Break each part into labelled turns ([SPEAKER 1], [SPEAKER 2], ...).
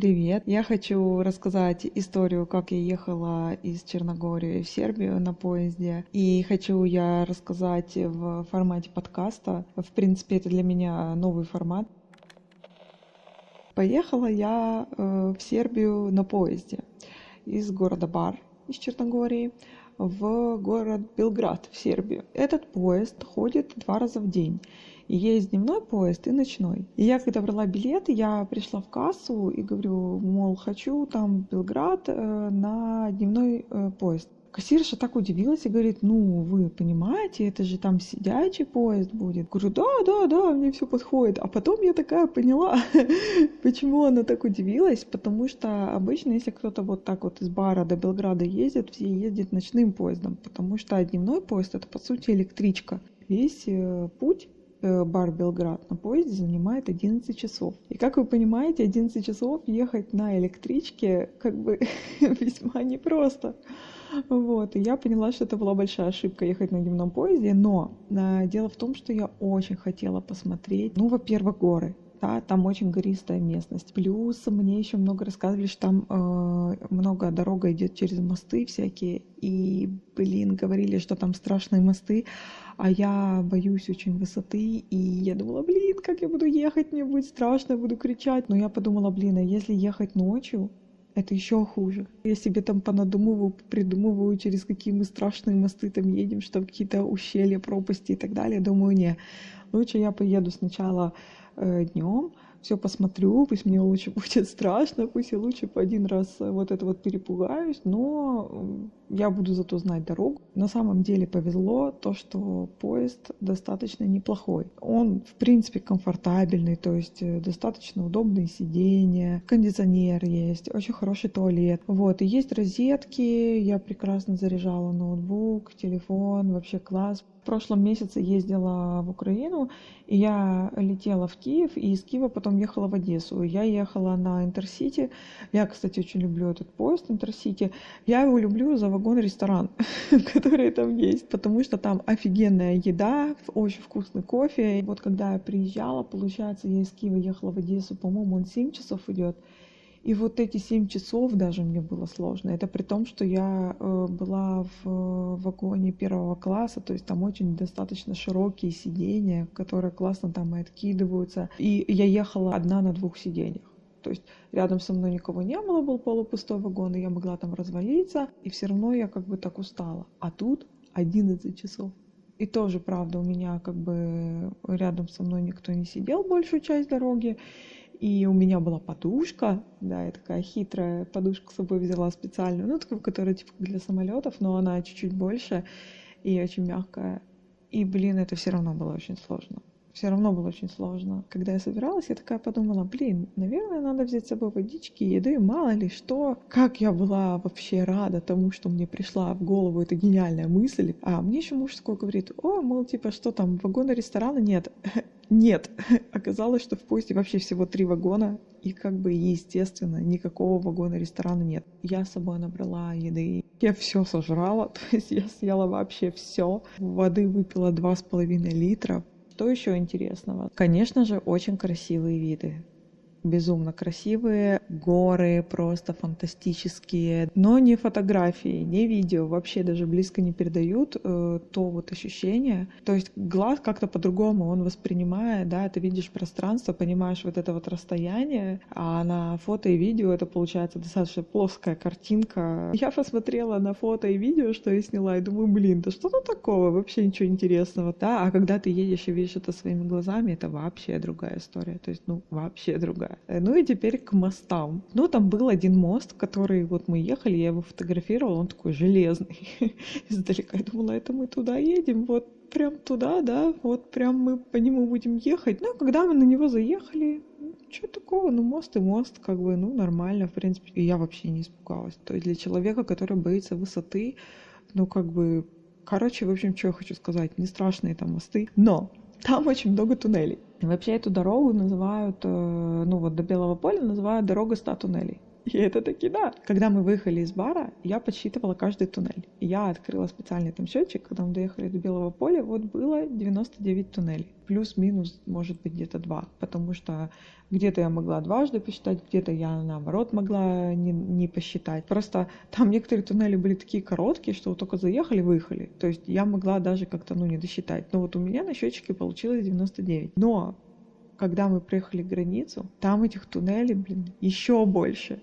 [SPEAKER 1] Привет! Я хочу рассказать историю, как я ехала из Черногории в Сербию на поезде. И хочу я рассказать в формате подкаста. В принципе, это для меня новый формат. Поехала я э, в Сербию на поезде из города Бар из Черногории в город Белград в Сербию. Этот поезд ходит два раза в день. Есть дневной поезд и ночной. И я, когда брала билеты, я пришла в кассу и говорю, мол, хочу там Белград э, на дневной э, поезд. Кассирша так удивилась и говорит, ну, вы понимаете, это же там сидячий поезд будет. Говорю, да, да, да, мне все подходит. А потом я такая поняла, почему она так удивилась, потому что обычно, если кто-то вот так вот из Бара до Белграда ездит, все ездят ночным поездом, потому что дневной поезд это, по сути, электричка. Весь э, путь бар Белград на поезде занимает 11 часов. И как вы понимаете, 11 часов ехать на электричке как бы весьма непросто. Вот, и я поняла, что это была большая ошибка ехать на дневном поезде, но э, дело в том, что я очень хотела посмотреть, ну, во-первых, горы, да, там очень гористая местность. Плюс мне еще много рассказывали, что там э, много дорога идет через мосты всякие, и, блин, говорили, что там страшные мосты, а я боюсь очень высоты, и я думала, блин, как я буду ехать, мне будет страшно, я буду кричать. Но я подумала, блин, а если ехать ночью, это еще хуже. Я себе там понадумываю, придумываю, через какие мы страшные мосты там едем, что какие-то ущелья, пропасти и так далее. Думаю, не, лучше я поеду сначала э, днем, все посмотрю, пусть мне лучше будет страшно, пусть я лучше по один раз э, вот это вот перепугаюсь, но я буду зато знать дорогу. На самом деле повезло то, что поезд достаточно неплохой. Он, в принципе, комфортабельный, то есть э, достаточно удобные сиденья, кондиционер есть, очень хороший туалет. Вот, и есть розетки, я прекрасно заряжала ноутбук, телефон, вообще класс. В прошлом месяце ездила в Украину, и я летела в Киев, и из Киева потом ехала в Одессу. Я ехала на Интерсити. Я, кстати, очень люблю этот поезд Интерсити. Я его люблю за вагон-ресторан, который там есть, потому что там офигенная еда, очень вкусный кофе. И вот когда я приезжала, получается, я из Киева ехала в Одессу, по-моему, он 7 часов идет. И вот эти семь часов даже мне было сложно. Это при том, что я э, была в э, вагоне первого класса, то есть там очень достаточно широкие сиденья, которые классно там и откидываются. И я ехала одна на двух сиденьях. То есть рядом со мной никого не было, был полупустой вагон, и я могла там развалиться, и все равно я как бы так устала. А тут 11 часов. И тоже, правда, у меня как бы рядом со мной никто не сидел большую часть дороги. И у меня была подушка, да, я такая хитрая подушку с собой взяла специальную, ну, такую, которая типа для самолетов, но она чуть-чуть больше и очень мягкая. И, блин, это все равно было очень сложно все равно было очень сложно. Когда я собиралась, я такая подумала, блин, наверное, надо взять с собой водички, еды, мало ли что. Как я была вообще рада тому, что мне пришла в голову эта гениальная мысль. А мне еще муж такой говорит, о, мол, типа, что там, вагона ресторана нет. Нет, оказалось, что в поезде вообще всего три вагона, и как бы, естественно, никакого вагона ресторана нет. Я с собой набрала еды, я все сожрала, то есть я съела вообще все. Воды выпила два с половиной литра, что еще интересного? Конечно же, очень красивые виды безумно красивые, горы просто фантастические, но не фотографии, не видео, вообще даже близко не передают э, то вот ощущение. То есть глаз как-то по-другому он воспринимает, да, ты видишь пространство, понимаешь вот это вот расстояние, а на фото и видео это получается достаточно плоская картинка. Я посмотрела на фото и видео, что я сняла, и думаю, блин, да что тут такого, вообще ничего интересного, да, а когда ты едешь и видишь это своими глазами, это вообще другая история, то есть, ну, вообще другая. Э, ну и теперь к мостам. Ну, там был один мост, который вот мы ехали, я его фотографировала, он такой железный. Издалека я думала, это мы туда едем, вот прям туда, да, вот прям мы по нему будем ехать. Ну, когда мы на него заехали, что такого, ну мост и мост, как бы, ну нормально, в принципе. И я вообще не испугалась. То есть для человека, который боится высоты, ну как бы, короче, в общем, что я хочу сказать, не страшные там мосты, но там очень много туннелей. Вообще эту дорогу называют, э, ну вот до Белого поля называют дорога ста туннелей. И это таки да. Когда мы выехали из бара, я подсчитывала каждый туннель. Я открыла специальный там счетчик, когда мы доехали до Белого поля, вот было 99 туннелей. Плюс-минус, может быть, где-то два. Потому что где-то я могла дважды посчитать, где-то я, наоборот, могла не, не посчитать. Просто там некоторые туннели были такие короткие, что вот только заехали, выехали. То есть я могла даже как-то, ну, не досчитать. Но вот у меня на счетчике получилось 99. Но когда мы приехали к границу, там этих туннелей, блин, еще больше.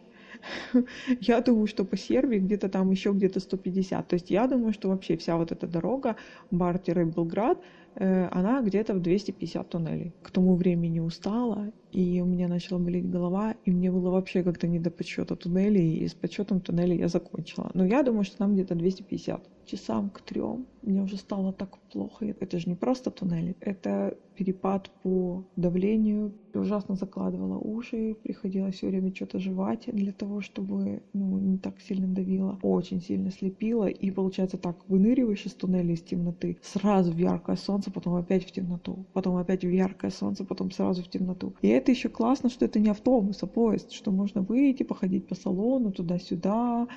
[SPEAKER 1] Я думаю, что по Сербии где-то там еще где-то 150. То есть я думаю, что вообще вся вот эта дорога Бар-Белград, э, она где-то в 250 туннелей. К тому времени устала, и у меня начала болеть голова, и мне было вообще как-то не до подсчета туннелей, и с подсчетом туннелей я закончила. Но я думаю, что там где-то 250. Часам к трем мне уже стало так плохо. Это же не просто туннели, это перепад по давлению. Ужасно закладывала уши, приходилось все время что-то жевать для того, чтобы ну, не так сильно давило. Очень сильно слепило, и получается так, выныриваешь из туннеля из темноты, сразу в яркое солнце, потом опять в темноту, потом опять в яркое солнце, потом сразу в темноту. И это еще классно, что это не автобус, а поезд, что можно выйти, походить по салону туда-сюда,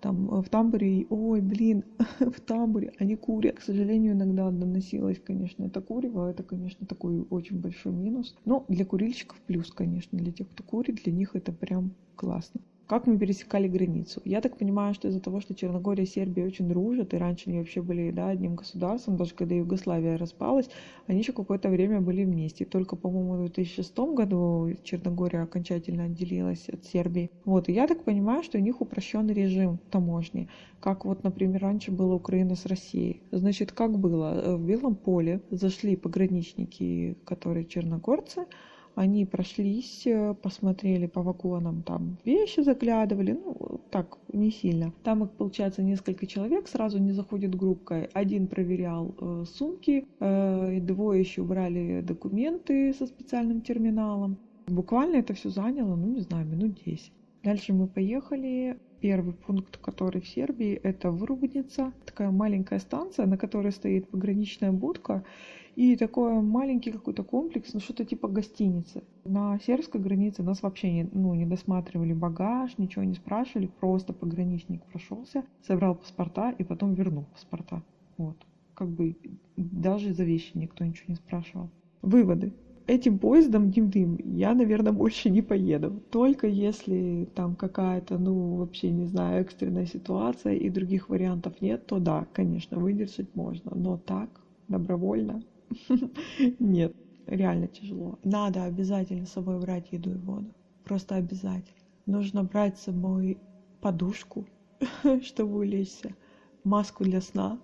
[SPEAKER 1] там э, в тамбуре, ой, блин, в тамбуре они курят. К сожалению, иногда доносилось, конечно, это курево, это, конечно, такой очень большой минус. Но для курильщиков плюс, конечно, для тех, кто курит, для них это прям классно как мы пересекали границу. Я так понимаю, что из-за того, что Черногория и Сербия очень дружат, и раньше они вообще были да, одним государством, даже когда Югославия распалась, они еще какое-то время были вместе. Только, по-моему, в 2006 году Черногория окончательно отделилась от Сербии. Вот, и я так понимаю, что у них упрощенный режим таможни, как вот, например, раньше было Украина с Россией. Значит, как было? В Белом поле зашли пограничники, которые черногорцы, они прошлись, э, посмотрели по вагонам, там вещи заглядывали, ну, так, не сильно. Там их, получается, несколько человек, сразу не заходит группкой. Один проверял э, сумки, э, двое еще брали документы со специальным терминалом. Буквально это все заняло, ну, не знаю, минут 10. Дальше мы поехали. Первый пункт, который в Сербии, это Вырубница. Такая маленькая станция, на которой стоит пограничная будка и такой маленький какой-то комплекс, ну что-то типа гостиницы. На сербской границе нас вообще не, ну, не досматривали багаж, ничего не спрашивали, просто пограничник прошелся, собрал паспорта и потом вернул паспорта. Вот. Как бы даже за вещи никто ничего не спрашивал. Выводы. Этим поездом дым-дым я, наверное, больше не поеду. Только если там какая-то, ну, вообще, не знаю, экстренная ситуация и других вариантов нет, то да, конечно, выдержать можно. Но так, добровольно, Нет, реально тяжело. Надо обязательно с собой брать еду и воду. Просто обязательно. Нужно брать с собой подушку, чтобы улечься, маску для сна,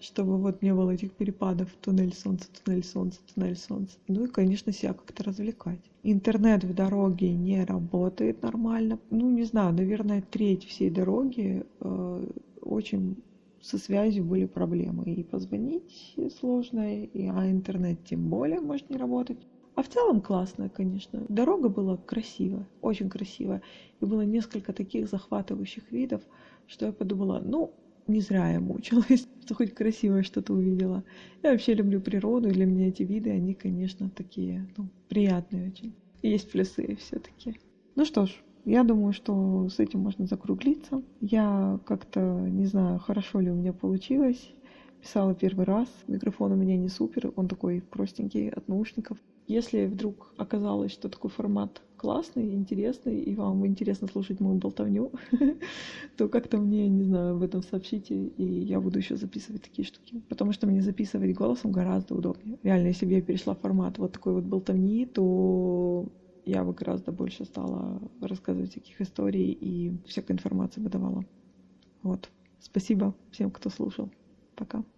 [SPEAKER 1] чтобы вот не было этих перепадов туннель солнца, туннель солнца, туннель солнца. Ну и, конечно, себя как-то развлекать. Интернет в дороге не работает нормально. Ну, не знаю, наверное, треть всей дороги э, очень со связью были проблемы. И позвонить сложно, и, а интернет тем более может не работать. А в целом классная, конечно. Дорога была красивая, очень красивая. И было несколько таких захватывающих видов, что я подумала, ну, не зря я мучилась, что хоть красивое что-то увидела. Я вообще люблю природу, и для меня эти виды, они, конечно, такие, ну, приятные очень. есть плюсы все-таки. Ну что ж, я думаю, что с этим можно закруглиться. Я как-то не знаю, хорошо ли у меня получилось. Писала первый раз. Микрофон у меня не супер, он такой простенький от наушников. Если вдруг оказалось, что такой формат классный, интересный, и вам интересно слушать мою болтовню, то как-то мне, не знаю, об этом сообщите, и я буду еще записывать такие штуки. Потому что мне записывать голосом гораздо удобнее. Реально, если бы я перешла в формат вот такой вот болтовни, то я бы гораздо больше стала рассказывать таких историй и всякой информации выдавала. Вот. Спасибо всем, кто слушал. Пока.